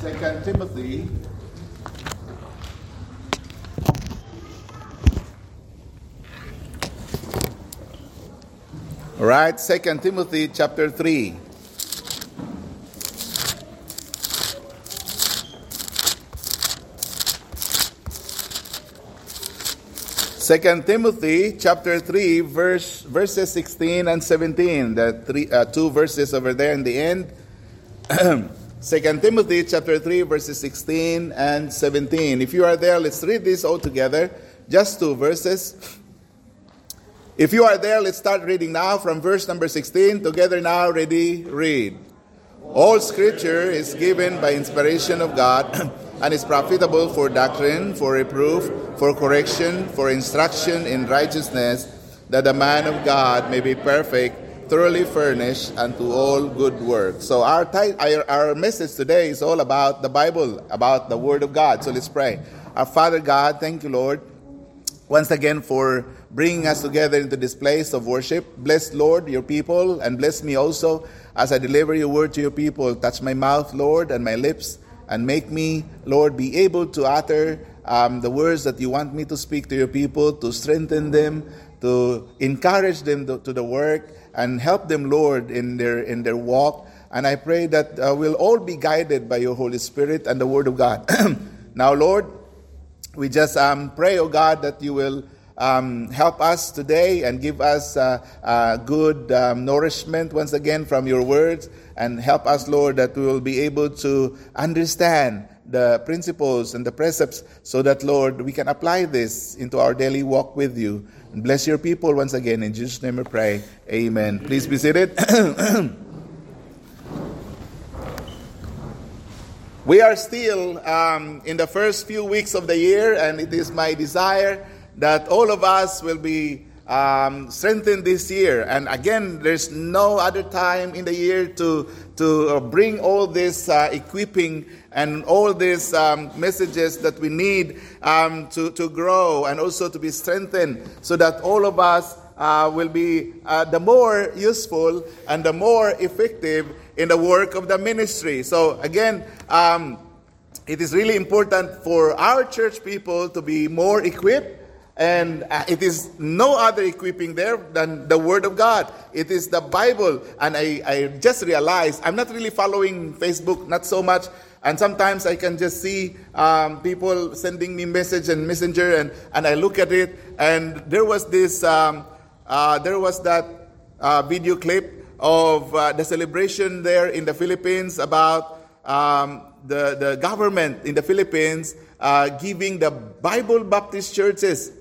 Second Timothy. All right, Second Timothy chapter 3. Second Timothy chapter 3 verse verses 16 and 17 the three uh, two verses over there in the end Second Timothy chapter 3 verses 16 and 17 if you are there let's read this all together. Just two verses. If you are there let's start reading now from verse number 16 together now ready read. All scripture is given by inspiration of God and is profitable for doctrine for reproof for correction, for instruction in righteousness, that the man of God may be perfect, thoroughly furnished unto all good works. So our, our, our message today is all about the Bible, about the Word of God. So let's pray. Our Father God, thank you, Lord, once again for bringing us together into this place of worship. Bless, Lord, your people, and bless me also as I deliver your word to your people. Touch my mouth, Lord, and my lips, and make me, Lord, be able to utter um, the words that you want me to speak to your people, to strengthen them, to encourage them to, to the work, and help them, Lord, in their in their walk. And I pray that uh, we'll all be guided by your Holy Spirit and the Word of God. now, Lord, we just um, pray, oh God, that you will um, help us today and give us uh, uh, good um, nourishment once again from your words, and help us, Lord, that we will be able to understand the principles and the precepts so that, Lord, we can apply this into our daily walk with you. And bless your people once again. In Jesus' name we pray. Amen. Please be seated. we are still um, in the first few weeks of the year, and it is my desire that all of us will be um, strengthened this year. And again, there's no other time in the year to to uh, bring all this uh, equipping and all these um, messages that we need um, to, to grow and also to be strengthened so that all of us uh, will be uh, the more useful and the more effective in the work of the ministry. So, again, um, it is really important for our church people to be more equipped and uh, it is no other equipping there than the Word of God. It is the Bible. And I, I just realized I'm not really following Facebook, not so much. And sometimes I can just see um, people sending me message and messenger, and, and I look at it, and there was this, um, uh, there was that uh, video clip of uh, the celebration there in the Philippines about um, the, the government in the Philippines uh, giving the Bible Baptist churches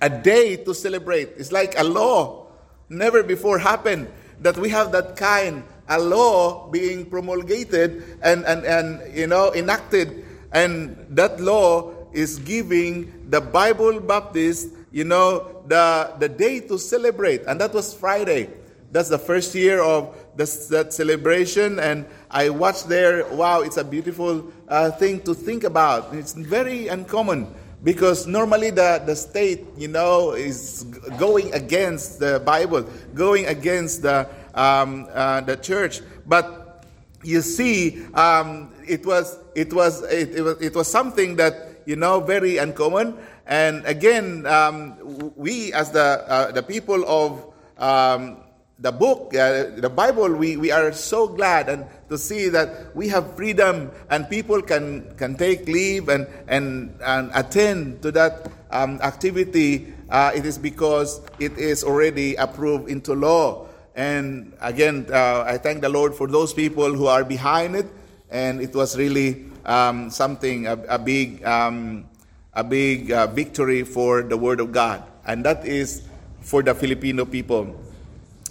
a day to celebrate. It's like a law. Never before happened that we have that kind a law being promulgated and, and, and you know enacted. And that law is giving the bible baptist you know the, the day to celebrate. And that was friday. That's the first year of this, that celebration. And i watched there. Wow it's a beautiful uh, thing to think about. It's very uncommon because normally the, the state, you know, is going against the Bible, going against the, um, uh, the church. But you see, um, it, was, it, was, it, it, was, it was something that, you know, very uncommon. And again, um, we as the, uh, the people of um, the book, uh, the Bible, we, we are so glad and to see that we have freedom and people can, can take leave and, and, and attend to that um, activity. Uh, it is because it is already approved into law. And again, uh, I thank the Lord for those people who are behind it. And it was really um, something, a, a, big, um, a big uh, victory for the Word of God. And that is for the Filipino people.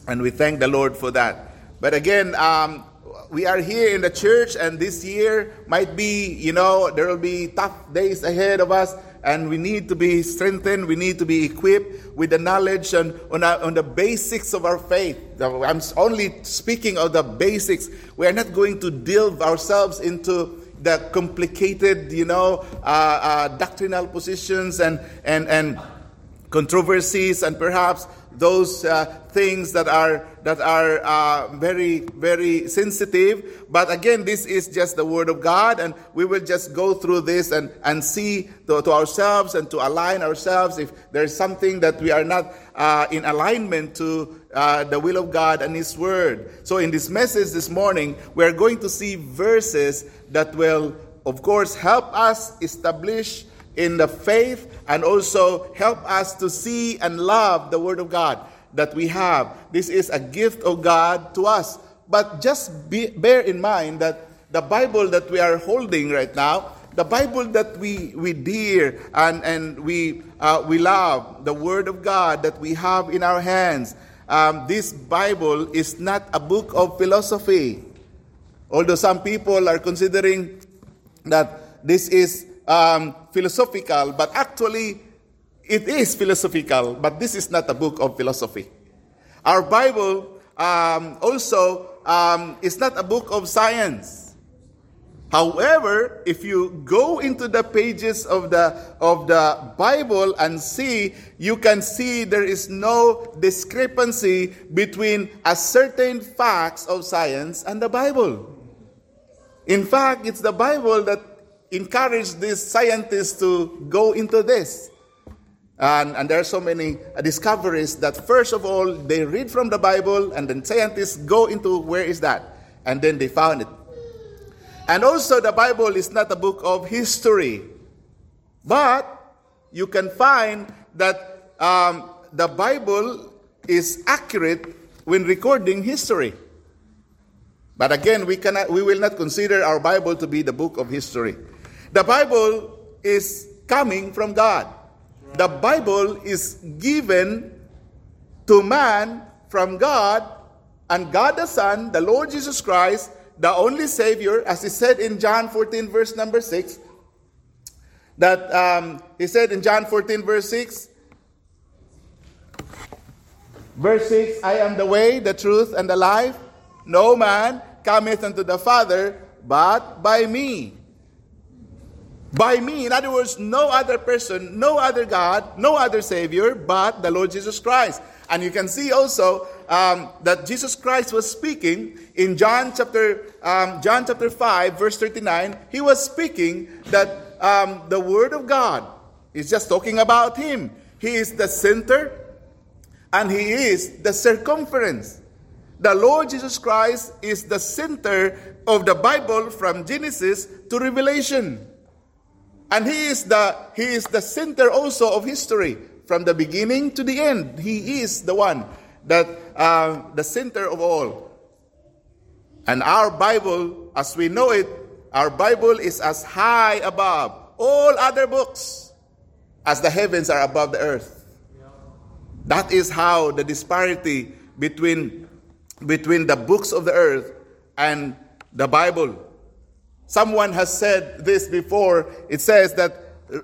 And we thank the Lord for that. But again, um, we are here in the church, and this year might be, you know, there will be tough days ahead of us, and we need to be strengthened. We need to be equipped with the knowledge and on, our, on the basics of our faith. I'm only speaking of the basics. We are not going to delve ourselves into the complicated, you know, uh, uh, doctrinal positions and, and, and controversies and perhaps those uh, things that are that are uh, very very sensitive. But again, this is just the word of God, and we will just go through this and and see to, to ourselves and to align ourselves if there's something that we are not uh, in alignment to uh, the will of God and His word. So in this message this morning, we are going to see verses that will, of course, help us establish in the faith and also help us to see and love the Word of God that we have. This is a gift of God to us. But just be, bear in mind that the Bible that we are holding right now, the Bible that we, we dear and, and we, uh, we love, the Word of God that we have in our hands, um, this Bible is not a book of philosophy. Although some people are considering that this is um, philosophical, but actually it is philosophical, but this is not a book of philosophy. Our Bible um, also um, is not a book of science. However, if you go into the pages of the, of the Bible and see, you can see there is no discrepancy between a certain facts of science and the Bible. In fact, it's the Bible that encourage these scientists to go into this. And, and there are so many discoveries that, first of all, they read from the Bible, and then scientists go into where is that? And then they found it. And also, the Bible is not a book of history, but you can find that um, the Bible is accurate when recording history. But again, we, cannot, we will not consider our Bible to be the book of history. The Bible is coming from God. The Bible is given to man from God, and God the Son, the Lord Jesus Christ, the only Savior, as he said in John 14, verse number 6, that um, he said in John 14, verse 6, verse 6, I am the way, the truth, and the life. No man cometh unto the Father but by me. By me, in other words, no other person, no other God, no other Savior but the Lord Jesus Christ. And you can see also um, that Jesus Christ was speaking in John chapter um, John chapter five verse thirty nine. He was speaking that um, the Word of God is just talking about Him. He is the center, and He is the circumference. The Lord Jesus Christ is the center of the Bible from Genesis to Revelation. And he is the he is the center also of history from the beginning to the end. He is the one that uh, the center of all. And our Bible, as we know it, our Bible is as high above all other books as the heavens are above the earth. That is how the disparity between between the books of the earth and the Bible Someone has said this before. It says that uh,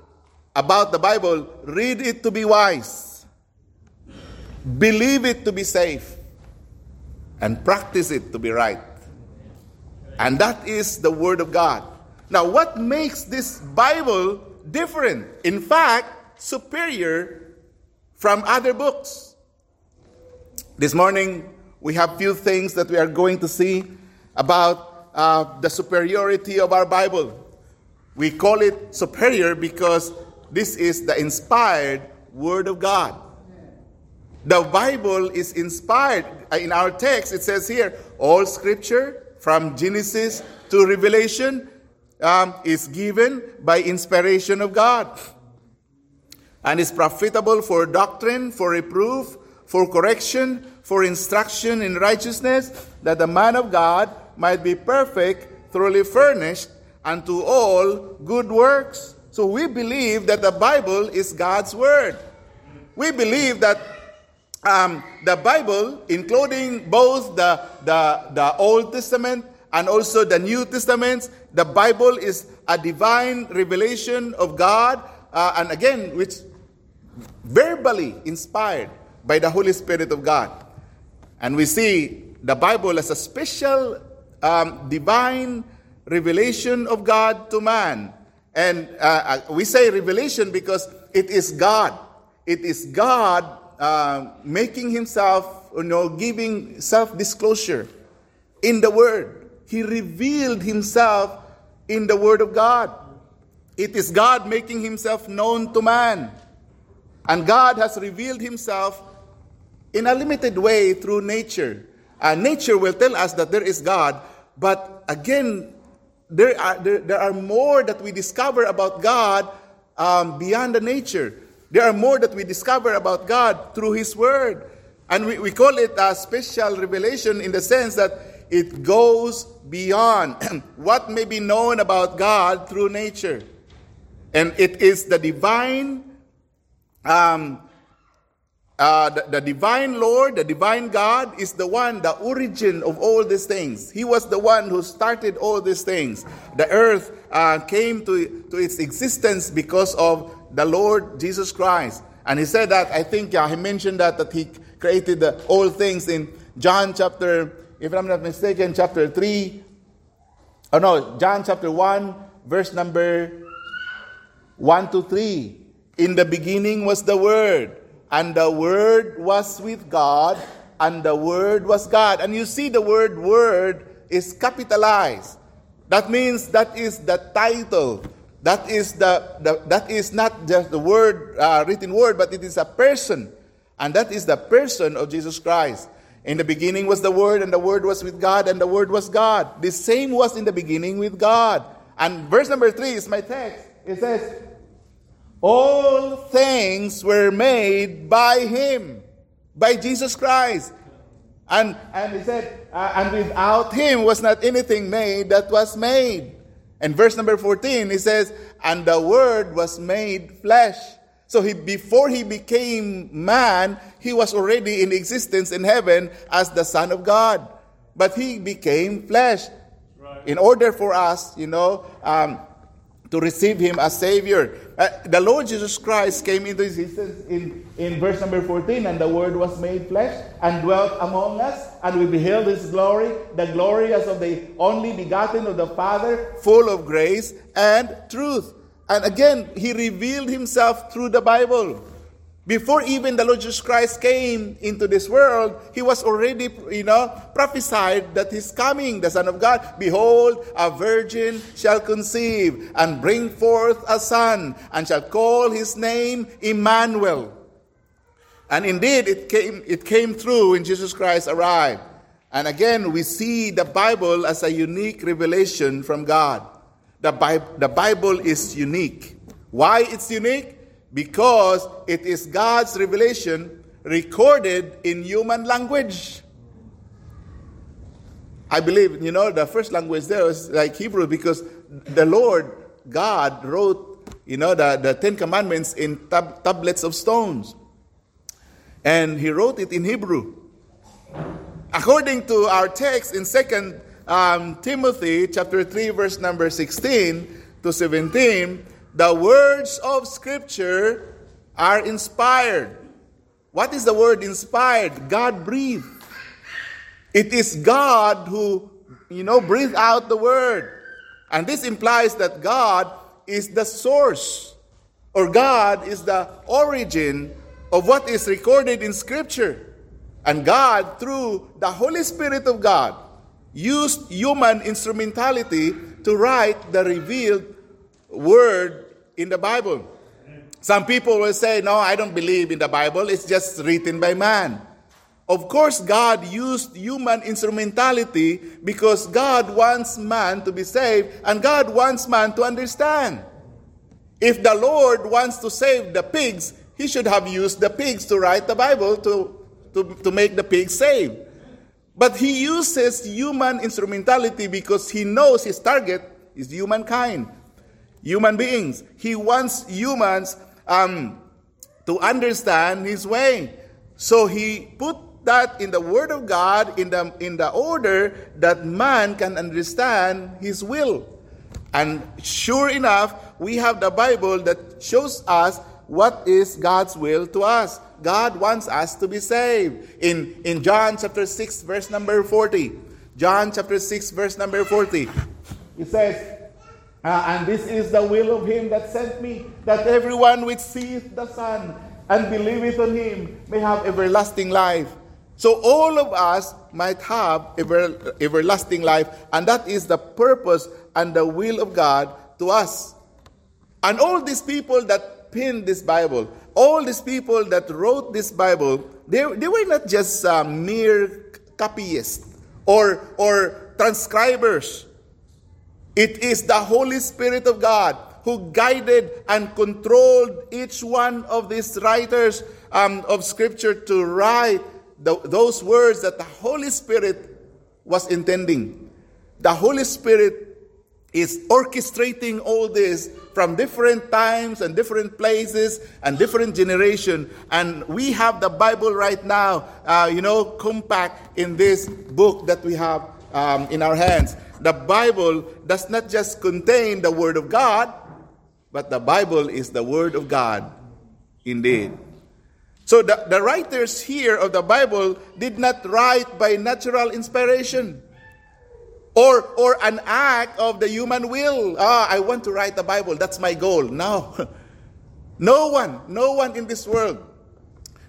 about the Bible read it to be wise, believe it to be safe, and practice it to be right. And that is the Word of God. Now, what makes this Bible different? In fact, superior from other books. This morning, we have few things that we are going to see about uh, the superiority of our Bible. We call it superior because this is the inspired Word of God. The Bible is inspired. Uh, in our text, it says here, all scripture from Genesis to Revelation um, is given by inspiration of God and is profitable for doctrine, for reproof, for correction, for instruction in righteousness, that the man of God might be perfect, thoroughly furnished unto all good works. So we believe that the Bible is God's Word. We believe that um, the Bible, including both the, the, the Old Testament and also the New Testament, the Bible is a divine revelation of God, uh, and again, which verbally inspired by the Holy Spirit of God. And we see the Bible as a special um, divine revelation of God to man. And uh, uh, we say revelation because it is God. It is God uh, making himself, you know, giving self disclosure in the Word. He revealed himself in the Word of God. It is God making himself known to man. And God has revealed himself in a limited way through nature. Uh, nature will tell us that there is God, but again, there are, there, there are more that we discover about God um, beyond the nature. There are more that we discover about God through His Word. And we, we call it a special revelation in the sense that it goes beyond what may be known about God through nature. And it is the divine um, uh, the, the, divine Lord, the divine God, is the one, the origin of all these things. He was the one who started all these things. The earth uh, came to, to its existence because of the Lord Jesus Christ. And he said that, I think uh, he mentioned that, that he created the, all things in John chapter, if I'm not mistaken, chapter 3. Oh no, John chapter 1, verse number 1 to 3. In the beginning was the Word and the Word was with God, and the Word was God. And you see the word Word is capitalized. That means that is the title. That is, the, the that is not just the word, uh, written word, but it is a person. And that is the person of Jesus Christ. In the beginning was the Word, and the Word was with God, and the Word was God. The same was in the beginning with God. And verse number three is my text. It says, all things were made by him, by Jesus Christ. And, and he said, uh, and without him was not anything made that was made. And verse number 14, he says, and the word was made flesh. So he, before he became man, he was already in existence in heaven as the Son of God. But he became flesh. Right. In order for us, you know, um, to receive him as Savior. Uh, the Lord Jesus Christ came into existence in, in verse number 14, and the Word was made flesh and dwelt among us, and we beheld his glory, the glory as of the only begotten of the Father, full of grace and truth. And again, he revealed himself through the Bible. Before even the Lord Jesus Christ came into this world, he was already, you know, prophesied that he's coming, the Son of God. Behold, a virgin shall conceive and bring forth a son, and shall call his name Emmanuel. And indeed, it came, it came through when Jesus Christ arrived. And again, we see the Bible as a unique revelation from God. The Bible, the Bible is unique. Why it's unique? Because it is God's revelation recorded in human language. I believe, you know, the first language there was like Hebrew because the Lord God wrote, you know, the, the Ten Commandments in tab- tablets of stones. And he wrote it in Hebrew. According to our text in Second um, Timothy chapter 3, verse number 16 to 17, the words of Scripture are inspired. What is the word inspired? God breathed. It is God who, you know, breathed out the word. And this implies that God is the source, or God is the origin of what is recorded in Scripture. And God, through the Holy Spirit of God, used human instrumentality to write the revealed word in the Bible. Some people will say, No, I don't believe in the Bible, it's just written by man. Of course, God used human instrumentality because God wants man to be saved and God wants man to understand. If the Lord wants to save the pigs, he should have used the pigs to write the Bible to, to, to make the pigs saved. But he uses human instrumentality because he knows his target is humankind human beings. He wants humans um, to understand His way. So He put that in the Word of God in the, in the order that man can understand His will. And sure enough, we have the Bible that shows us what is God's will to us. God wants us to be saved. In, in John chapter 6, verse number 40. John chapter 6, verse number 40. It says, uh, and this is the will of him that sent me, that everyone which seeth the Son and believeth on him may have everlasting life. So all of us might have ever, everlasting life, and that is the purpose and the will of God to us. And all these people that penned this Bible, all these people that wrote this Bible, they, they were not just uh, mere copyists or, or transcribers. It is the Holy Spirit of God who guided and controlled each one of these writers um, of Scripture to write the, those words that the Holy Spirit was intending. The Holy Spirit is orchestrating all this from different times and different places and different generation and we have the bible right now uh, you know compact in this book that we have um, in our hands the bible does not just contain the word of god but the bible is the word of god indeed so the, the writers here of the Bible did not write by natural inspiration or, or an act of the human will. Ah, I want to write the Bible. That's my goal. No. No one, no one in this world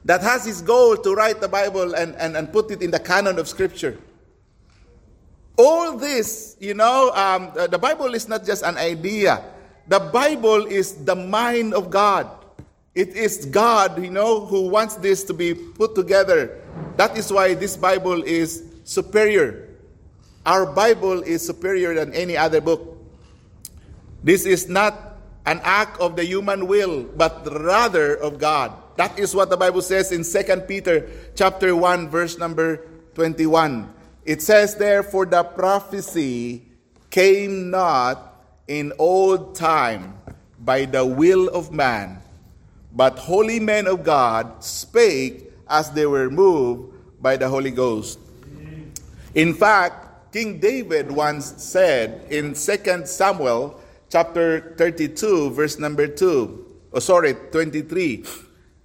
that has his goal to write the Bible and, and, and put it in the canon of Scripture. All this, you know, um, the Bible is not just an idea. The Bible is the mind of God. It is God, you know, who wants this to be put together. That is why this Bible is superior. Our Bible is superior than any other book. This is not an act of the human will, but rather of God. That is what the Bible says in 2 Peter chapter 1 verse number 21. It says therefore, the prophecy came not in old time by the will of man but holy men of God spake as they were moved by the Holy Ghost. In fact, King David once said in 2 Samuel chapter 32, verse number 2, oh sorry, 23.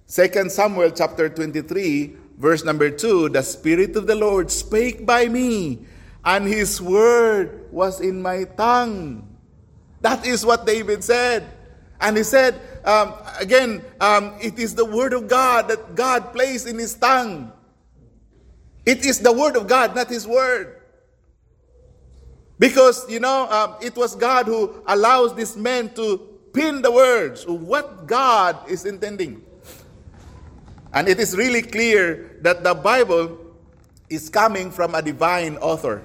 2 Samuel chapter 23, verse number 2, the Spirit of the Lord spake by me, and his word was in my tongue. That is what David said. And he said, um, again, um, it is the word of God that God placed in his tongue. It is the word of God, not his word. Because, you know, um, it was God who allows this man to pin the words of what God is intending. And it is really clear that the Bible is coming from a divine author.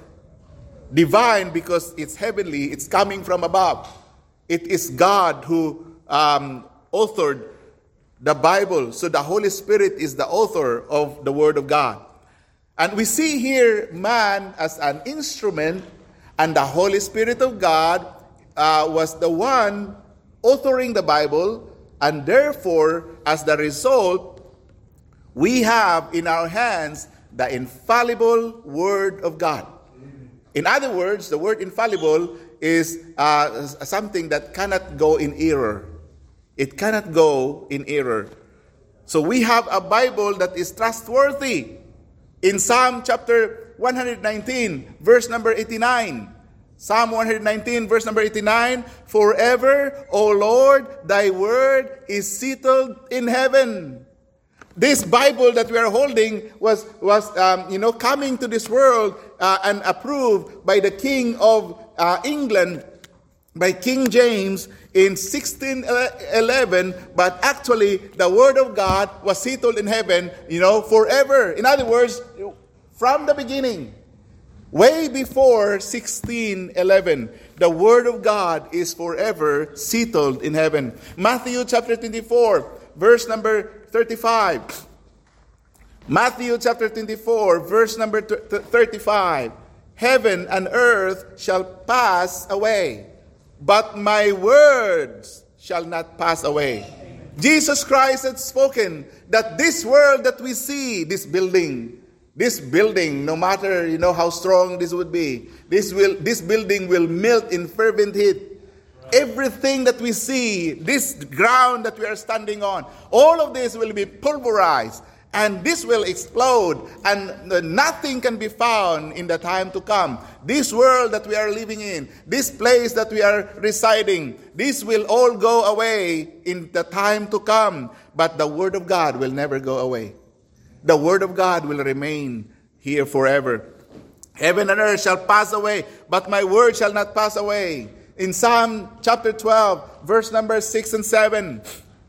Divine because it's heavenly, it's coming from above. It is God who um, authored the Bible. So the Holy Spirit is the author of the Word of God. And we see here man as an instrument, and the Holy Spirit of God uh, was the one authoring the Bible, and therefore, as the result, we have in our hands the infallible Word of God. In other words, the word infallible is uh, something that cannot go in error. It cannot go in error. So we have a Bible that is trustworthy. In Psalm chapter 119, verse number 89. Psalm 119, verse number 89 Forever, O Lord, thy word is settled in heaven. This Bible that we are holding was, was um, you know, coming to this world uh, and approved by the King of uh, England, by King James in 1611, but actually the Word of God was settled in heaven, you know, forever. In other words, from the beginning, way before 1611, the Word of God is forever settled in heaven. Matthew chapter 24, verse number 35. Matthew chapter 24, verse number 35. Heaven and earth shall pass away but my words shall not pass away. Jesus Christ had spoken that this world that we see, this building, this building, no matter you know how strong this would be, this will this building will melt in fervent heat. Everything that we see, this ground that we are standing on, all of this will be pulverized and this will explode, and nothing can be found in the time to come. This world that we are living in, this place that we are residing, this will all go away in the time to come, but the Word of God will never go away. The Word of God will remain here forever. Heaven and earth shall pass away, but my word shall not pass away. In Psalm chapter 12, verse number 6 and 7,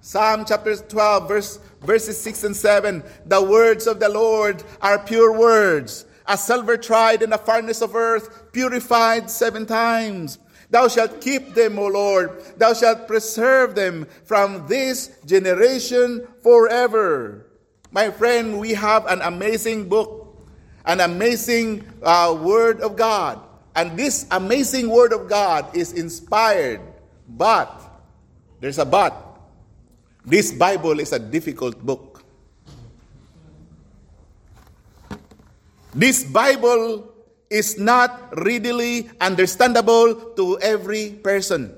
Psalm chapter 12, verse verses 6 and 7 The words of the Lord are pure words, a silver tried in the furnace of earth, purified seven times. Thou shalt keep them, O Lord. Thou shalt preserve them from this generation forever. My friend, we have an amazing book, an amazing uh, Word of God. And this amazing Word of God is inspired. But, there's a but. This Bible is a difficult book. This Bible is not readily understandable to every person.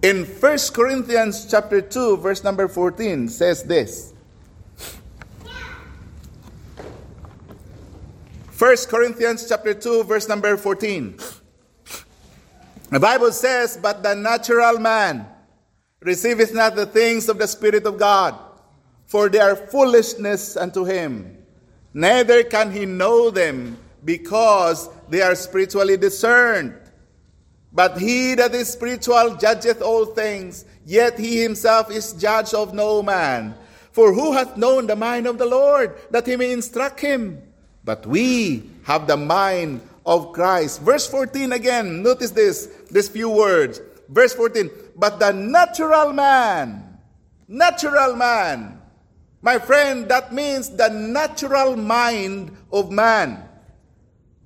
In 1 Corinthians chapter 2 verse number 14 says this. 1 Corinthians chapter 2 verse number 14. The Bible says, "But the natural man receiveth not the things of the Spirit of God, for they are foolishness unto him. Neither can he know them, because they are spiritually discerned. But he that is spiritual judgeth all things, yet he himself is judge of no man. For who hath known the mind of the Lord, that he may instruct him? But we have the mind of Christ. Verse 14 again, notice this, these few words. Verse 14, but the natural man, natural man, my friend, that means the natural mind of man.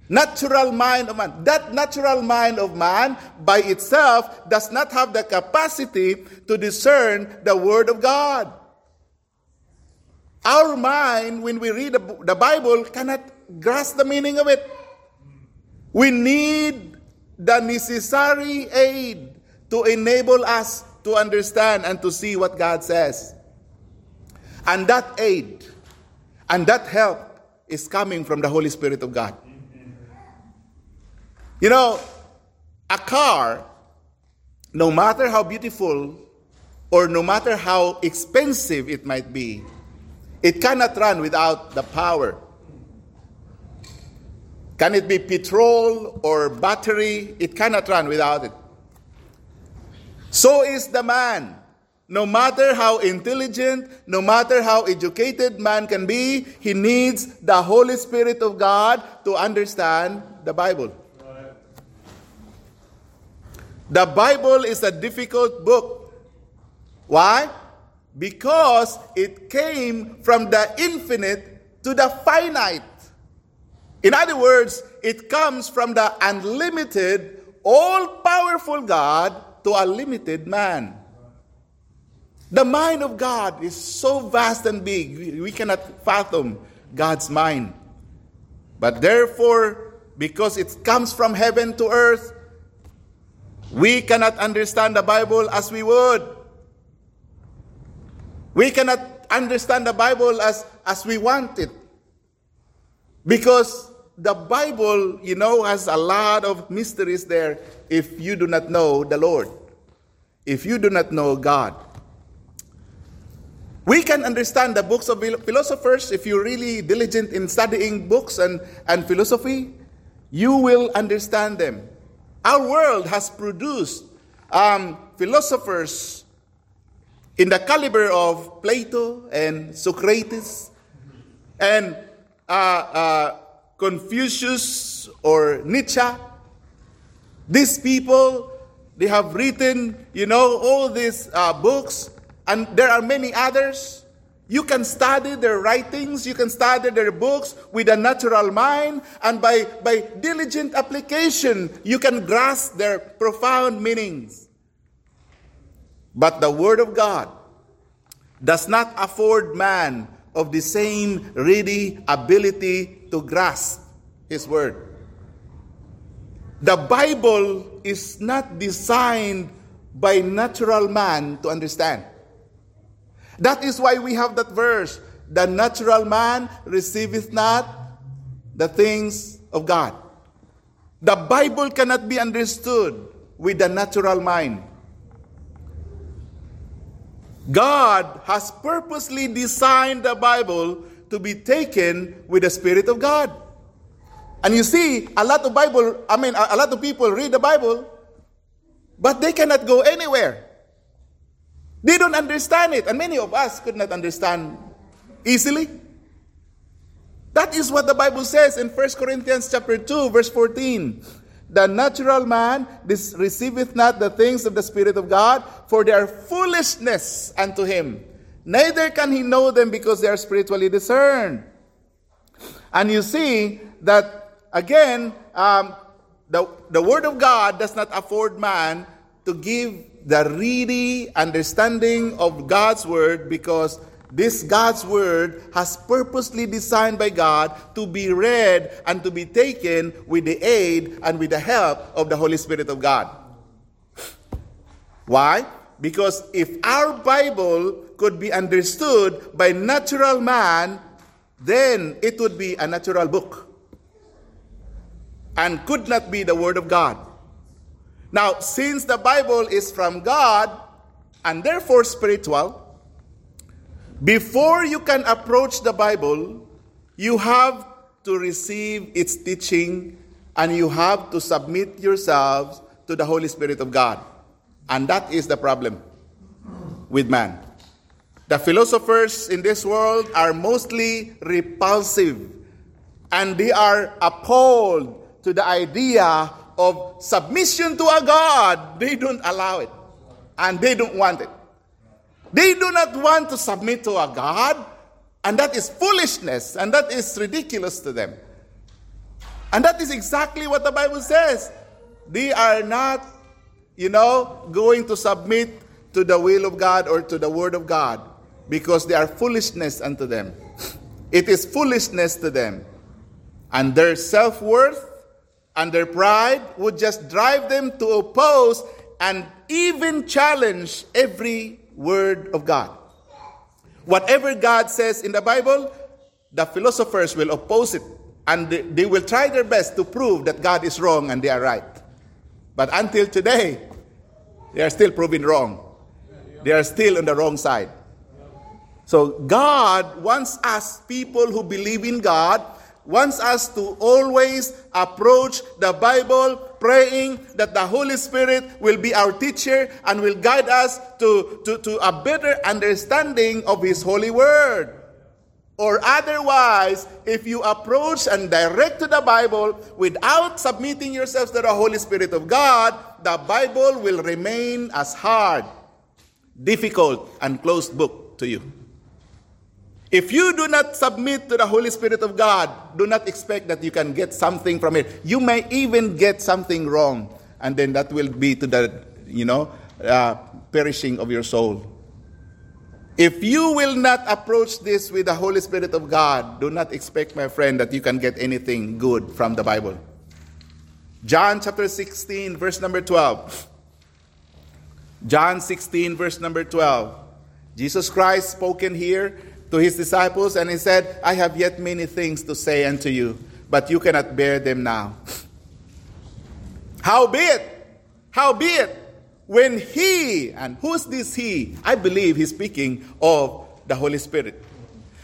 Natural mind of man. That natural mind of man by itself does not have the capacity to discern the Word of God. Our mind, when we read the Bible, cannot grasp the meaning of it. We need the necessary aid to enable us to understand and to see what God says. And that aid and that help is coming from the Holy Spirit of God. You know, a car, no matter how beautiful or no matter how expensive it might be, it cannot run without the power. Can it be petrol or battery? It cannot run without it. So is the man. No matter how intelligent, no matter how educated man can be, he needs the Holy Spirit of God to understand the Bible. The Bible is a difficult book. Why? Because it came from the infinite to the finite. In other words, it comes from the unlimited, all powerful God to a limited man. The mind of God is so vast and big, we cannot fathom God's mind. But therefore, because it comes from heaven to earth, we cannot understand the Bible as we would. We cannot understand the Bible as, as we want it. Because the Bible, you know, has a lot of mysteries there if you do not know the Lord, if you do not know God. We can understand the books of philosophers if you're really diligent in studying books and, and philosophy, you will understand them. Our world has produced um, philosophers in the caliber of Plato and Socrates and uh, uh, Confucius or Nietzsche. These people, they have written, you know, all these uh, books, and there are many others. You can study their writings, you can study their books with a natural mind, and by, by diligent application, you can grasp their profound meanings. But the Word of God does not afford man of the same ready ability to grasp His Word. The Bible is not designed by natural man to understand. That is why we have that verse the natural man receiveth not the things of God. The Bible cannot be understood with the natural mind. God has purposely designed the Bible to be taken with the Spirit of God. And you see, a lot of Bible, I mean, a lot of people read the Bible, but they cannot go anywhere. They don't understand it. And many of us could not understand easily. That is what the Bible says in 1 Corinthians chapter 2, verse 14. The natural man receiveth not the things of the Spirit of God, for they are foolishness unto him. Neither can he know them because they are spiritually discerned. And you see that, again, um, the, the Word of God does not afford man to give the ready understanding of God's Word because this God's Word has purposely designed by God to be read and to be taken with the aid and with the help of the Holy Spirit of God. Why? Because if our Bible could be understood by natural man, then it would be a natural book and could not be the Word of God. Now, since the Bible is from God and therefore spiritual, before you can approach the Bible, you have to receive its teaching and you have to submit yourselves to the Holy Spirit of God. And that is the problem with man. The philosophers in this world are mostly repulsive and they are appalled to the idea of submission to a God. They don't allow it and they don't want it. They do not want to submit to a God, and that is foolishness, and that is ridiculous to them. And that is exactly what the Bible says. They are not, you know, going to submit to the will of God or to the word of God because they are foolishness unto them. It is foolishness to them. And their self worth and their pride would just drive them to oppose and even challenge every Word of God. Whatever God says in the Bible, the philosophers will oppose it and they will try their best to prove that God is wrong and they are right. But until today, they are still proven wrong. They are still on the wrong side. So God wants us, people who believe in God, wants us to always approach the Bible praying that the Holy Spirit will be our teacher and will guide us to, to, to a better understanding of His holy word. Or otherwise, if you approach and direct to the Bible without submitting yourselves to the Holy Spirit of God, the Bible will remain as hard, difficult, and closed book to you. If you do not submit to the Holy Spirit of God, do not expect that you can get something from it. You may even get something wrong, and then that will be to the, you know, uh, perishing of your soul. If you will not approach this with the Holy Spirit of God, do not expect, my friend, that you can get anything good from the Bible. John chapter 16, verse number 12. John 16, verse number 12. Jesus Christ spoken here to his disciples, and he said, I have yet many things to say unto you, but you cannot bear them now. Howbeit, howbeit, when he, and who's this he? I believe he's speaking of the Holy Spirit.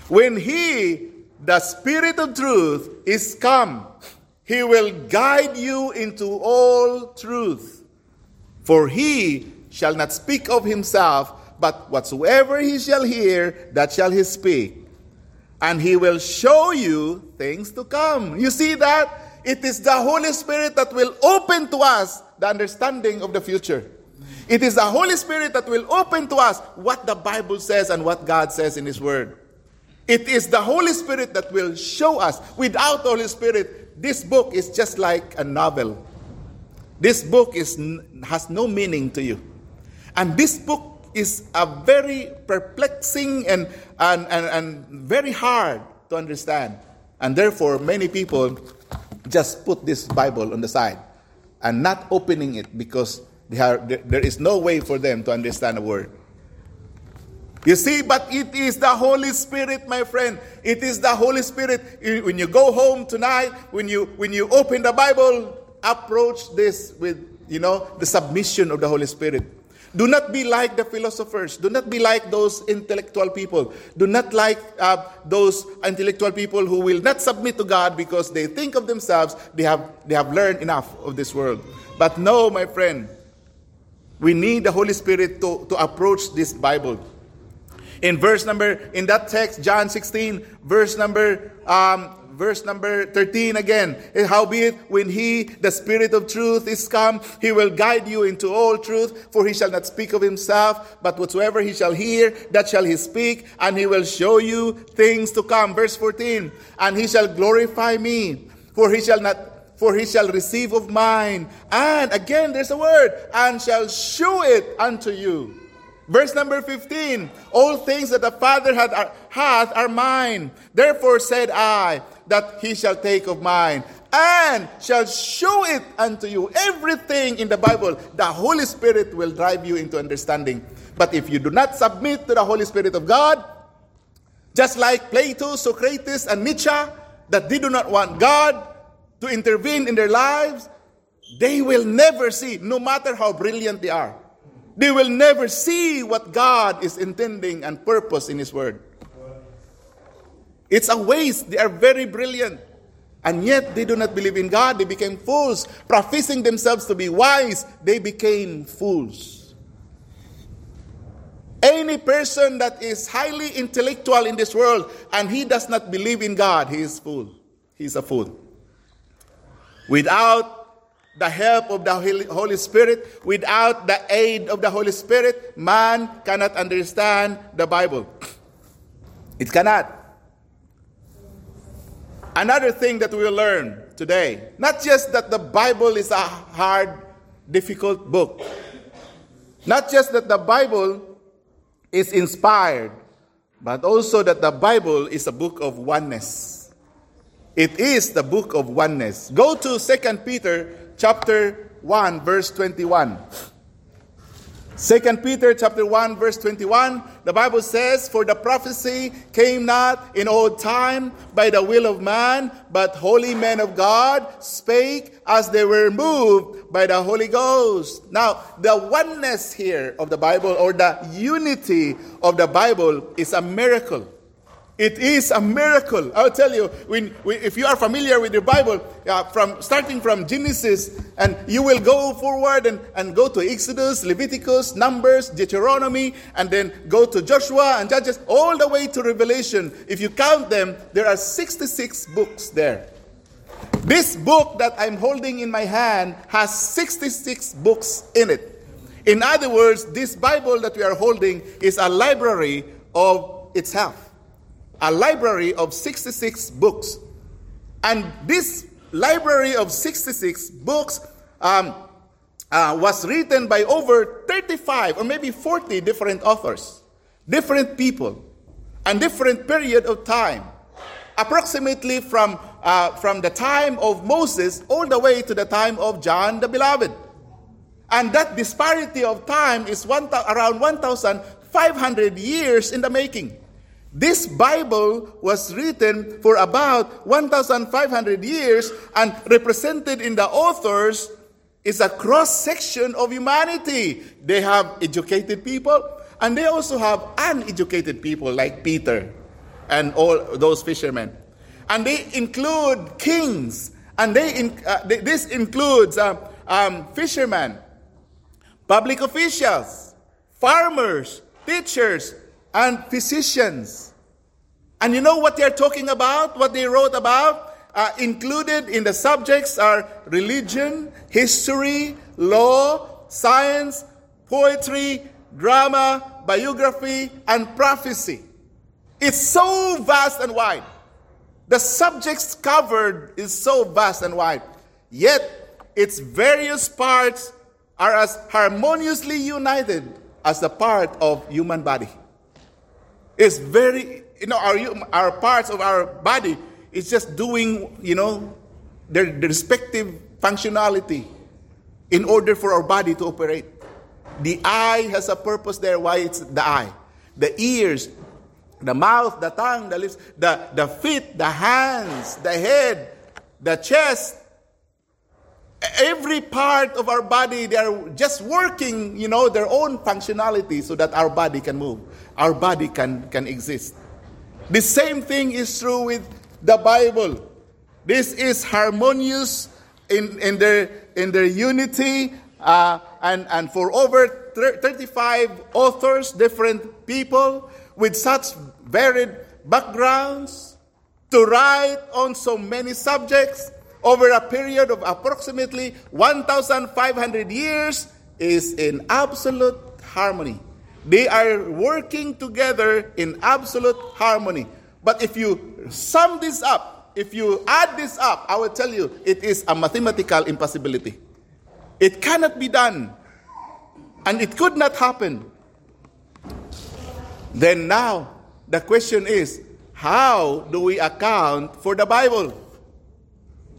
When he, the Spirit of truth, is come, he will guide you into all truth. For he shall not speak of himself, but whatsoever he shall hear, that shall he speak. And he will show you things to come. You see that? It is the Holy Spirit that will open to us the understanding of the future. It is the Holy Spirit that will open to us what the Bible says and what God says in His Word. It is the Holy Spirit that will show us. Without the Holy Spirit, this book is just like a novel. This book is, has no meaning to you. And this book is a very perplexing and, and, and, and very hard to understand. And therefore, many people just put this Bible on the side and not opening it because are, there is no way for them to understand a word. You see, but it is the Holy Spirit, my friend. It is the Holy Spirit. When you go home tonight, when you when you open the Bible, approach this with you know the submission of the Holy Spirit. Do not be like the philosophers. Do not be like those intellectual people. Do not like uh, those intellectual people who will not submit to God because they think of themselves they have they have learned enough of this world. But no, my friend, we need the Holy Spirit to, to approach this Bible. In verse number, in that text, John 16, verse number, um, verse number 13 again. Howbeit, when he, the Spirit of truth, is come, he will guide you into all truth, for he shall not speak of himself, but whatsoever he shall hear, that shall he speak, and he will show you things to come. Verse 14, and he shall glorify me, for he shall not for he shall receive of mine. And again, there's a word, and shall shew it unto you. Verse number 15 All things that the Father had, are, hath are mine. Therefore said I, that he shall take of mine, and shall show it unto you. Everything in the Bible, the Holy Spirit will drive you into understanding. But if you do not submit to the Holy Spirit of God, just like Plato, Socrates, and Nietzsche, that they do not want God, to intervene in their lives, they will never see, no matter how brilliant they are, they will never see what God is intending and purpose in His Word. It's a waste. They are very brilliant. And yet they do not believe in God. They became fools. Professing themselves to be wise, they became fools. Any person that is highly intellectual in this world and he does not believe in God, he is fool. He's a fool. Without the help of the Holy Spirit, without the aid of the Holy Spirit, man cannot understand the Bible. It cannot. Another thing that we'll learn today, not just that the Bible is a hard, difficult book, not just that the Bible is inspired, but also that the Bible is a book of oneness. It is the book of oneness. Go to 2 Peter chapter 1 verse 21. 2 Peter chapter 1 verse 21, the Bible says, For the prophecy came not in old time by the will of man, but holy men of God spake as they were moved by the Holy Ghost. Now, the oneness here of the Bible or the unity of the Bible is a miracle. It is a miracle. I'll tell you, when, when, if you are familiar with the Bible, uh, from starting from Genesis, and you will go forward and, and go to Exodus, Leviticus, Numbers, Deuteronomy, and then go to Joshua and Judges, all the way to Revelation. If you count them, there are 66 books there. This book that I'm holding in my hand has 66 books in it. In other words, this Bible that we are holding is a library of itself a library of 66 books. And this library of 66 books um, uh, was written by over 35 or maybe 40 different authors, different people, and different period of time. Approximately from, uh, from the time of Moses all the way to the time of John the Beloved. And that disparity of time is one, around 1,500 years in the making. This Bible was written for about 1,500 years and represented in the authors is a cross section of humanity. They have educated people and they also have uneducated people like Peter and all those fishermen. And they include kings and they, in, uh, they this includes uh, um, fishermen, public officials, farmers, teachers, and physicians. And you know what they're talking about? What they wrote about? Uh, included in the subjects are religion, history, law, science, poetry, drama, biography, and prophecy. It's so vast and wide. The subjects covered is so vast and wide. Yet, its various parts are as harmoniously united as the part of human body. It's very, you know, our, our parts of our body is just doing, you know, their, their respective functionality in order for our body to operate. The eye has a purpose there, why it's the eye. the ears, the mouth, the tongue, the lips, the, the feet, the hands, the head, the chest, every part of our body, they are just working, you know, their own functionality so that our body can move, our body can, can exist. The same thing is true with the Bible. This is harmonious in, in, their, in their unity, uh, and, and for over 35 authors, different people with such varied backgrounds to write on so many subjects over a period of approximately 1,500 years is in absolute harmony. They are working together in absolute harmony. But if you sum this up, if you add this up, I will tell you it is a mathematical impossibility. It cannot be done. And it could not happen. Then now, the question is how do we account for the Bible?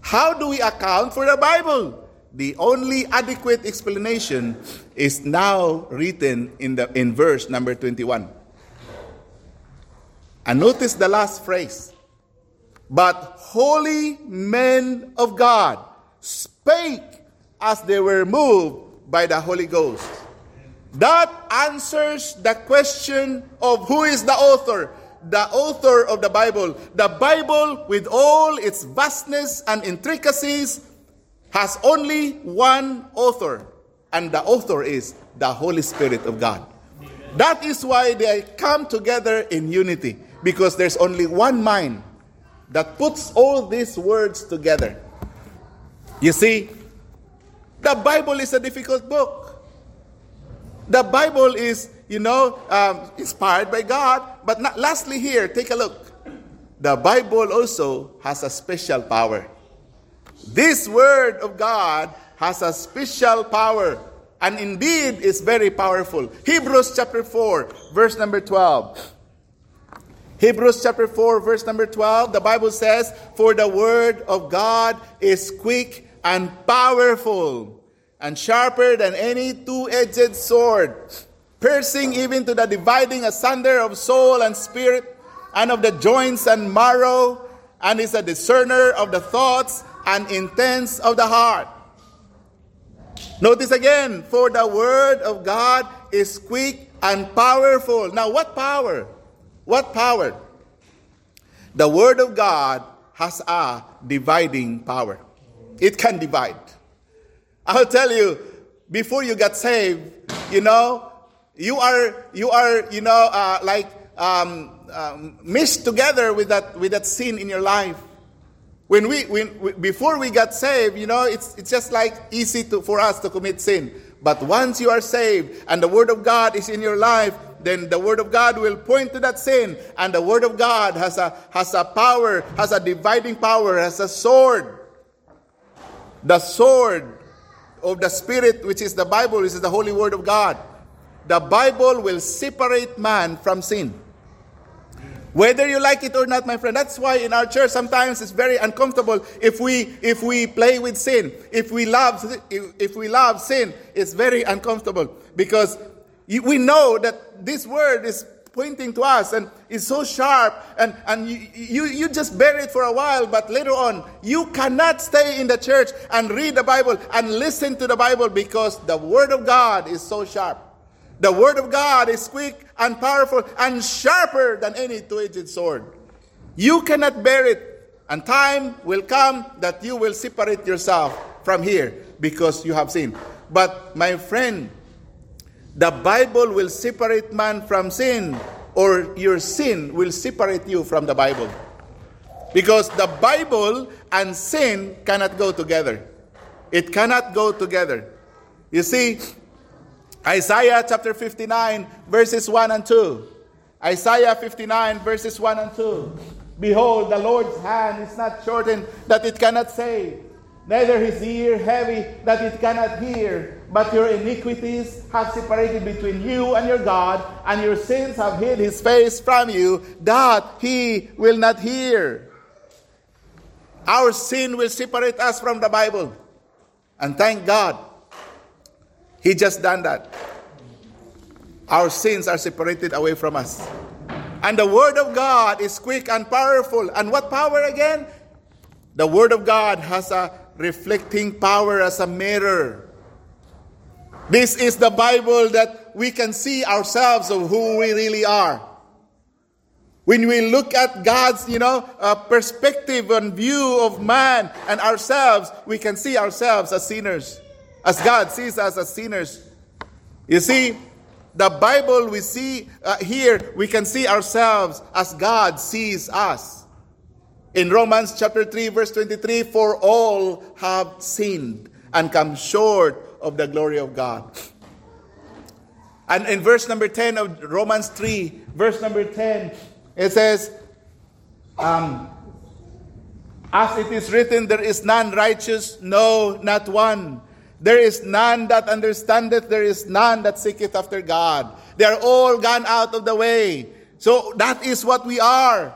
How do we account for the Bible? The only adequate explanation is now written in, the, in verse number 21. And notice the last phrase. But holy men of God spake as they were moved by the Holy Ghost. That answers the question of who is the author the author of the Bible. The Bible, with all its vastness and intricacies, has only one author, and the author is the Holy Spirit of God. That is why they come together in unity, because there's only one mind that puts all these words together. You see, the Bible is a difficult book. The Bible is you know, um, inspired by God. But not, lastly, here, take a look. The Bible also has a special power. This Word of God has a special power, and indeed is very powerful. Hebrews chapter 4, verse number 12. Hebrews chapter 4, verse number 12, the Bible says, For the Word of God is quick and powerful, and sharper than any two edged sword piercing even to the dividing asunder of soul and spirit, and of the joints and marrow, and is a discerner of the thoughts and intents of the heart. Notice again, for the word of God is quick and powerful. Now, what power? What power? The word of God has a dividing power. It can divide. I'll tell you, before you got saved, you know, you are, you are, you know, uh, like um, um, mixed together with that, with that sin in your life. When we, when, we, before we got saved, you know, it's, it's just like easy to, for us to commit sin. But once you are saved and the Word of God is in your life, then the Word of God will point to that sin. And the Word of God has a, has a power, has a dividing power, has a sword. The sword of the Spirit, which is the Bible, which is the Holy Word of God the Bible will separate man from sin. Whether you like it or not, my friend. That's why in our church sometimes it's very uncomfortable if we if we play with sin. If we love if, if we love sin, it's very uncomfortable because we know that this word is pointing to us and is so sharp and, and you, you, you just bear it for a while but later on you cannot stay in the church and read the bible and listen to the bible because the word of god is so sharp the word of God is quick and powerful and sharper than any two edged sword. You cannot bear it, and time will come that you will separate yourself from here because you have sinned. But, my friend, the Bible will separate man from sin, or your sin will separate you from the Bible. Because the Bible and sin cannot go together. It cannot go together. You see, Isaiah chapter 59, verses 1 and 2. Isaiah 59, verses 1 and 2. Behold, the Lord's hand is not shortened that it cannot save, neither his ear heavy that it cannot hear. But your iniquities have separated between you and your God, and your sins have hid his face from you, that he will not hear. Our sin will separate us from the Bible. And thank God he just done that. our sins are separated away from us. And the Word of God is quick and powerful. And what power again? The Word of God has a reflecting power as a mirror. This is the Bible that we can see ourselves of who we really are. When we look at God's, you know, uh, perspective and view of man and ourselves, we can see ourselves as sinners, as God sees us as sinners. You see, the Bible we see uh, here, we can see ourselves as God sees us. In Romans chapter 3, verse 23, for all have sinned and come short of the glory of God. And in verse number 10 of Romans 3, verse number 10, it says, um, As it is written, there is none righteous, no, not one. There is none that understandeth, there is none that seeketh after God. They are all gone out of the way. So that is what we are.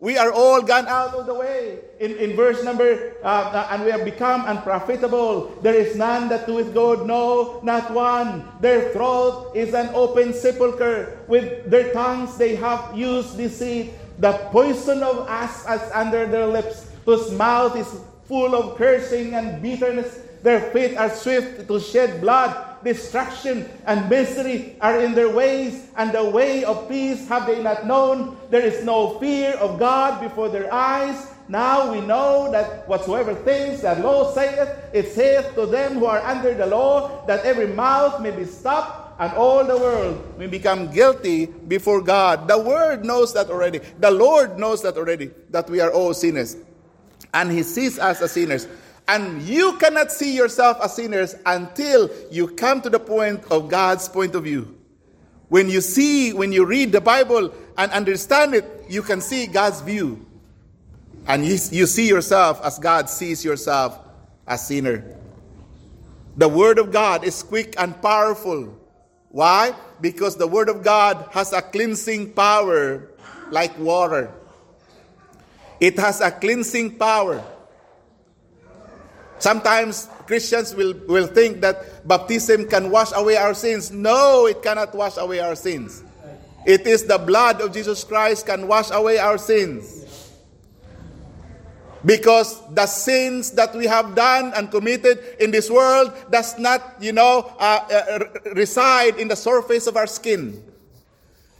We are all gone out of the way. In, in verse number, uh, uh, and we have become unprofitable. There is none that doeth good, no, not one. Their throat is an open sepulchre. With their tongues they have used deceit. The poison of asps is under their lips, whose mouth is full of cursing and bitterness. Their feet are swift to shed blood. Destruction and misery are in their ways, and the way of peace have they not known. There is no fear of God before their eyes. Now we know that whatsoever things that law saith, it saith to them who are under the law, that every mouth may be stopped, and all the world may become guilty before God. The Word knows that already. The Lord knows that already, that we are all sinners. And He sees us as sinners. And you cannot see yourself as sinners until you come to the point of God's point of view. When you see, when you read the Bible and understand it, you can see God's view. And you, see yourself as God sees yourself as sinner. The Word of God is quick and powerful. Why? Because the Word of God has a cleansing power like water. It has a cleansing power. Sometimes Christians will, will think that baptism can wash away our sins. No, it cannot wash away our sins. It is the blood of Jesus Christ can wash away our sins. Because the sins that we have done and committed in this world does not, you know, uh, uh, reside in the surface of our skin.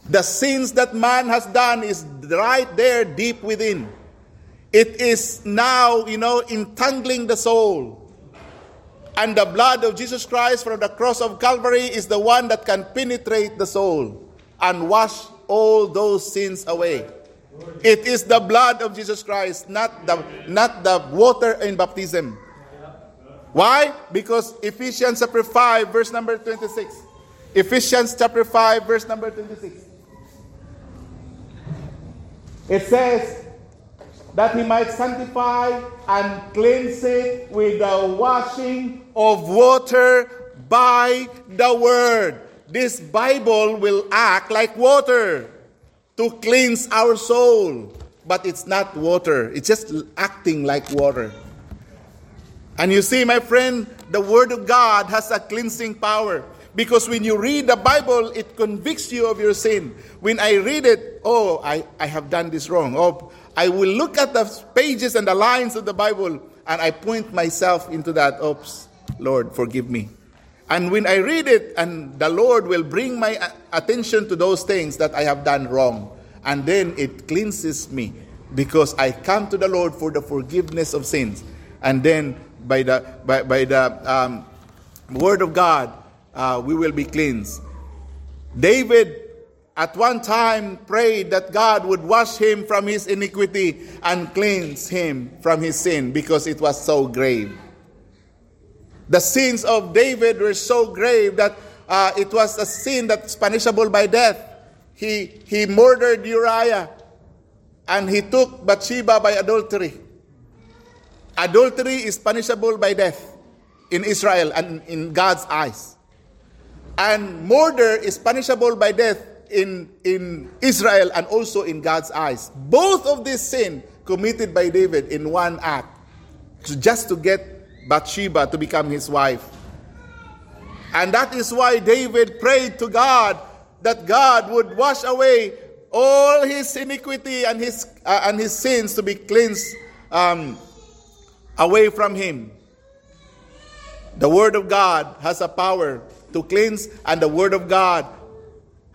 The sins that man has done is right there deep within. It is now, you know, entangling the soul. And the blood of Jesus Christ from the cross of Calvary is the one that can penetrate the soul and wash all those sins away. It is the blood of Jesus Christ, not the, not the water in baptism. Why? Because Ephesians chapter 5, verse number 26. Ephesians chapter 5, verse number 26. It says, that he might sanctify and cleanse it with the washing of water by the word. This Bible will act like water to cleanse our soul, but it's not water, it's just acting like water. And you see, my friend, the Word of God has a cleansing power. Because when you read the Bible, it convicts you of your sin. When I read it, oh, I, I have done this wrong. Oh, I will look at the pages and the lines of the Bible and I point myself into that. Oops, Lord, forgive me. And when I read it, and the Lord will bring my attention to those things that I have done wrong, and then it cleanses me because I come to the Lord for the forgiveness of sins. And then by the, by, by the um, word of God, uh, we will be cleansed. David at one time prayed that God would wash him from his iniquity and cleanse him from his sin because it was so grave. The sins of David were so grave that uh, it was a sin that's punishable by death. He, he murdered Uriah and he took Bathsheba by adultery. Adultery is punishable by death in Israel and in God's eyes. And murder is punishable by death in, in Israel and also in God's eyes. Both of these sin committed by David in one act, just to get Bathsheba to become his wife. And that is why David prayed to God that God would wash away all his iniquity and his, uh, and his sins to be cleansed um, away from him. The Word of God has a power to cleanse, and the Word of God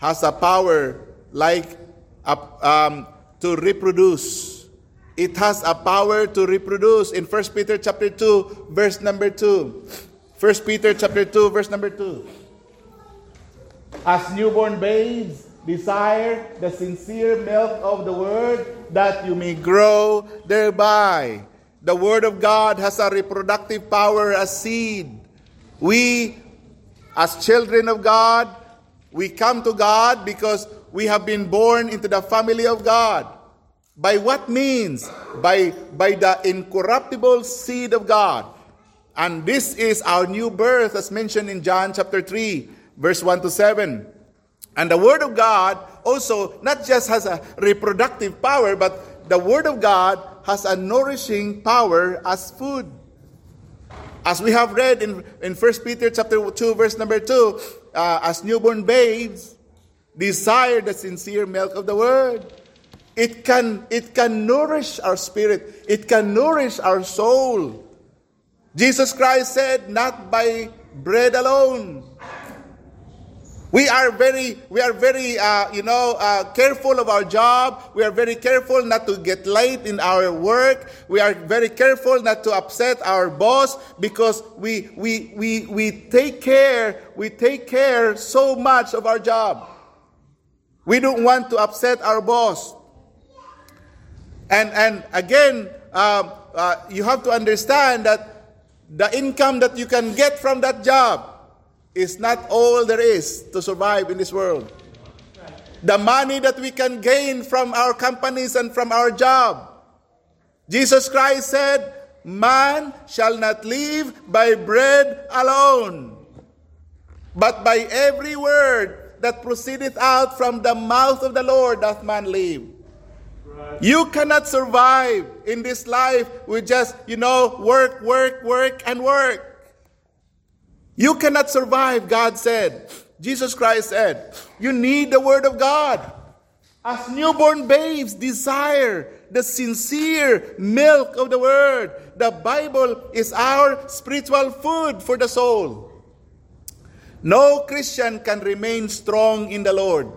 has a power like um, to reproduce. It has a power to reproduce in 1 Peter chapter 2, verse number 2. 1 Peter chapter 2, verse number 2. As newborn babes, desire the sincere milk of the word that you may grow thereby. The word of God has a reproductive power as seed. We, as children of God, we come to God because we have been born into the family of God. By what means? By, by the incorruptible seed of God. And this is our new birth, as mentioned in John chapter 3, verse 1 to 7. And the Word of God also not just has a reproductive power, but the Word of God has a nourishing power as food. As we have read in, in 1 Peter chapter 2, verse number 2, uh, as newborn babes, desire the sincere milk of the Word. It can, it can nourish our spirit. It can nourish our soul. Jesus Christ said, not by bread alone, we are very, we are very, uh, you know, uh, careful of our job. We are very careful not to get late in our work. We are very careful not to upset our boss because we, we, we, we take care, we take care so much of our job. We don't want to upset our boss. And, and again, uh, uh you have to understand that the income that you can get from that job is not all there is to survive in this world. The money that we can gain from our companies and from our job. Jesus Christ said, Man shall not live by bread alone, but by every word that proceedeth out from the mouth of the Lord doth man live. You cannot survive in this life with just, you know, work, work, work, and work. You cannot survive, God said. Jesus Christ said, You need the Word of God. As newborn babes desire the sincere milk of the Word. The Bible is our spiritual food for the soul. No Christian can remain strong in the Lord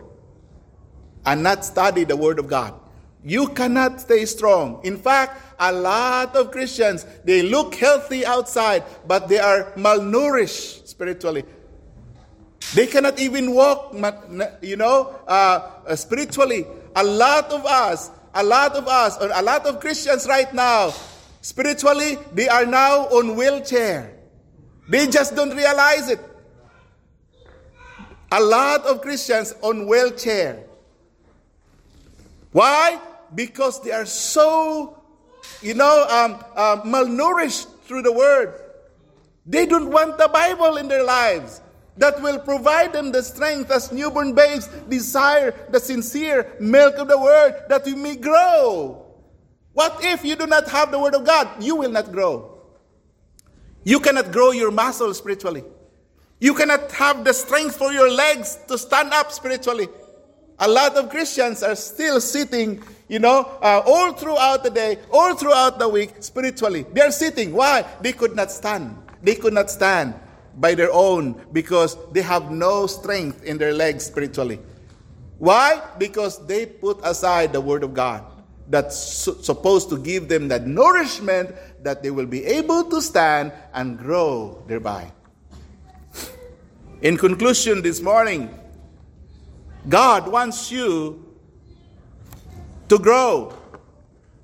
and not study the Word of God. You cannot stay strong. In fact, a lot of Christians, they look healthy outside, but they are malnourished spiritually. They cannot even walk, you know, uh, spiritually. A lot of us, a lot of us, or a lot of Christians right now, spiritually, they are now on wheelchair. They just don't realize it. A lot of Christians on wheelchair. Why? Because they are so, you know, um, uh, malnourished through the Word. They don't want the Bible in their lives that will provide them the strength as newborn babes desire the sincere milk of the Word that you may grow. What if you do not have the Word of God? You will not grow. You cannot grow your muscles spiritually. You cannot have the strength for your legs to stand up spiritually. A lot of Christians are still sitting you know, uh, all throughout the day, all throughout the week, spiritually. They're sitting. Why? They could not stand. They could not stand by their own because they have no strength in their legs spiritually. Why? Because they put aside the Word of God that's supposed to give them that nourishment that they will be able to stand and grow thereby. In conclusion, this morning, God wants you to grow.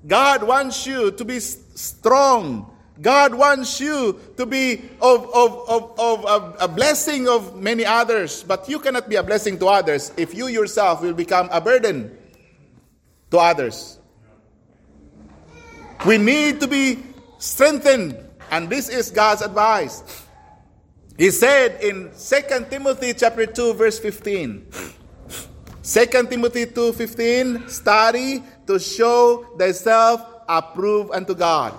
God wants you to be strong. God wants you to be of, of, of, of a, a blessing of many others. But you cannot be a blessing to others if you yourself will become a burden to others. We need to be strengthened. And this is God's advice. He said in 2 Timothy chapter 2 verse 15, 2 Timothy 2.15, study to show thyself approved unto God,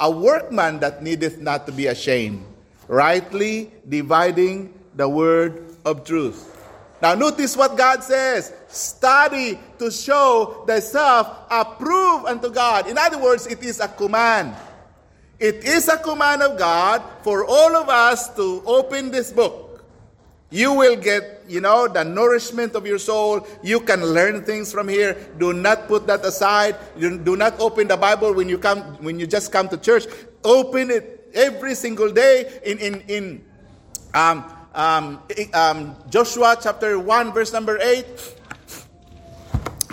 a workman that needeth not to be ashamed, rightly dividing the word of truth. Now, notice what God says study to show thyself approved unto God. In other words, it is a command. It is a command of God for all of us to open this book. You will get, you know, the nourishment of your soul. You can learn things from here. Do not put that aside. Do not open the Bible when you come when you just come to church. Open it every single day in in in um, um, um, Joshua chapter 1, verse number 8.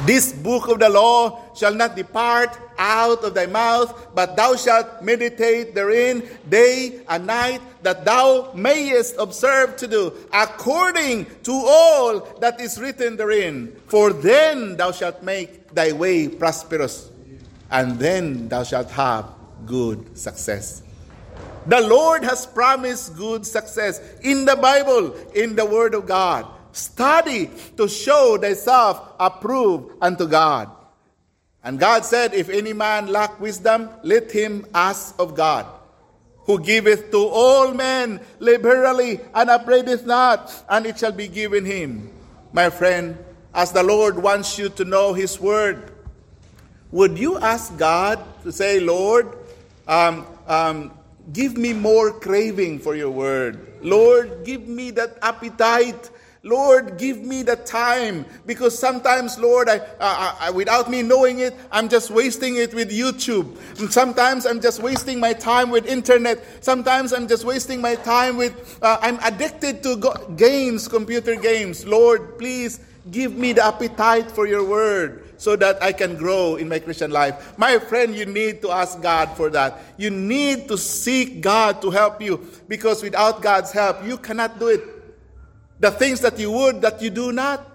This book of the law shall not depart out of thy mouth, but thou shalt meditate therein day and night, that thou mayest observe to do according to all that is written therein. For then thou shalt make thy way prosperous, and then thou shalt have good success. The Lord has promised good success in the Bible, in the Word of God. Study to show thyself approved unto God. And God said, If any man lack wisdom, let him ask of God, who giveth to all men liberally and upbraideth not, and it shall be given him. My friend, as the Lord wants you to know his word, would you ask God to say, Lord, um, um, Give me more craving for your word. Lord, give me that appetite. Lord, give me the time because sometimes, Lord, I, I, I, without me knowing it, I'm just wasting it with YouTube. Sometimes I'm just wasting my time with internet. Sometimes I'm just wasting my time with. Uh, I'm addicted to go- games, computer games. Lord, please give me the appetite for your word so that I can grow in my Christian life. My friend, you need to ask God for that. You need to seek God to help you because without God's help, you cannot do it. The things that you would, that you do not.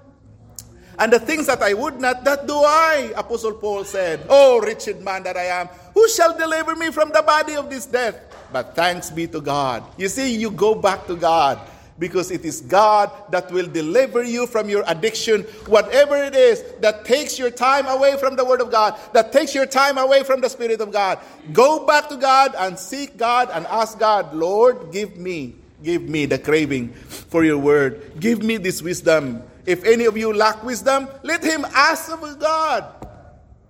And the things that I would not, that do I, Apostle Paul said. Oh, wretched man that I am, who shall deliver me from the body of this death? But thanks be to God. You see, you go back to God because it is God that will deliver you from your addiction, whatever it is that takes your time away from the Word of God, that takes your time away from the Spirit of God. Go back to God and seek God and ask God, Lord, give me, give me the craving for your Word. Give me this wisdom. If any of you lack wisdom, let him ask of God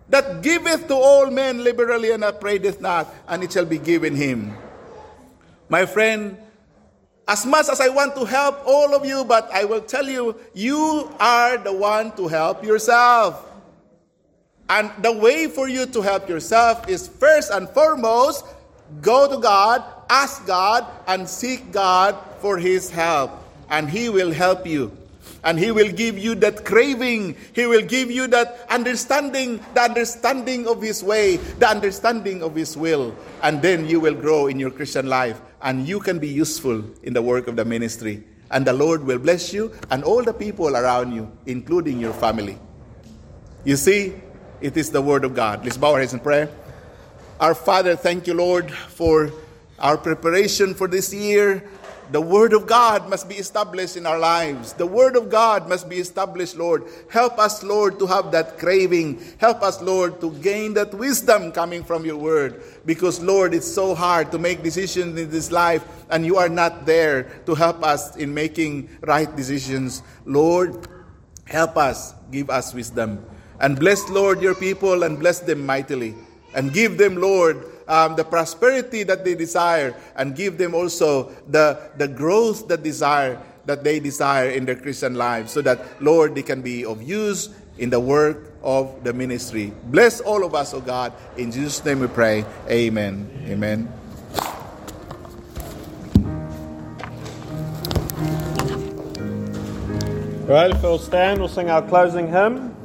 that giveth to all men liberally and upbraideth not, and it shall be given him. My friend, as much as I want to help all of you, but I will tell you, you are the one to help yourself. And the way for you to help yourself is first and foremost, go to God, ask God, and seek God for His help. And He will help you. And He will give you that craving. He will give you that understanding, the understanding of His way, the understanding of His will. And then you will grow in your Christian life and you can be useful in the work of the ministry. And the Lord will bless you and all the people around you, including your family. You see, it is the Word of God. Let's bow our heads in prayer. Our Father, thank you, Lord, for our preparation for this year. The Word of God must be established in our lives. The Word of God must be established, Lord. Help us, Lord, to have that craving. Help us, Lord, to gain that wisdom coming from your Word. Because, Lord, it's so hard to make decisions in this life, and you are not there to help us in making right decisions. Lord, help us, give us wisdom. And bless, Lord, your people and bless them mightily. And give them, Lord, um, the prosperity that they desire and give them also the, the growth that desire that they desire in their Christian lives so that Lord they can be of use in the work of the ministry. Bless all of us, O oh God. In Jesus' name we pray. Amen. Amen. Right, if we'll stand, we'll sing our closing hymn.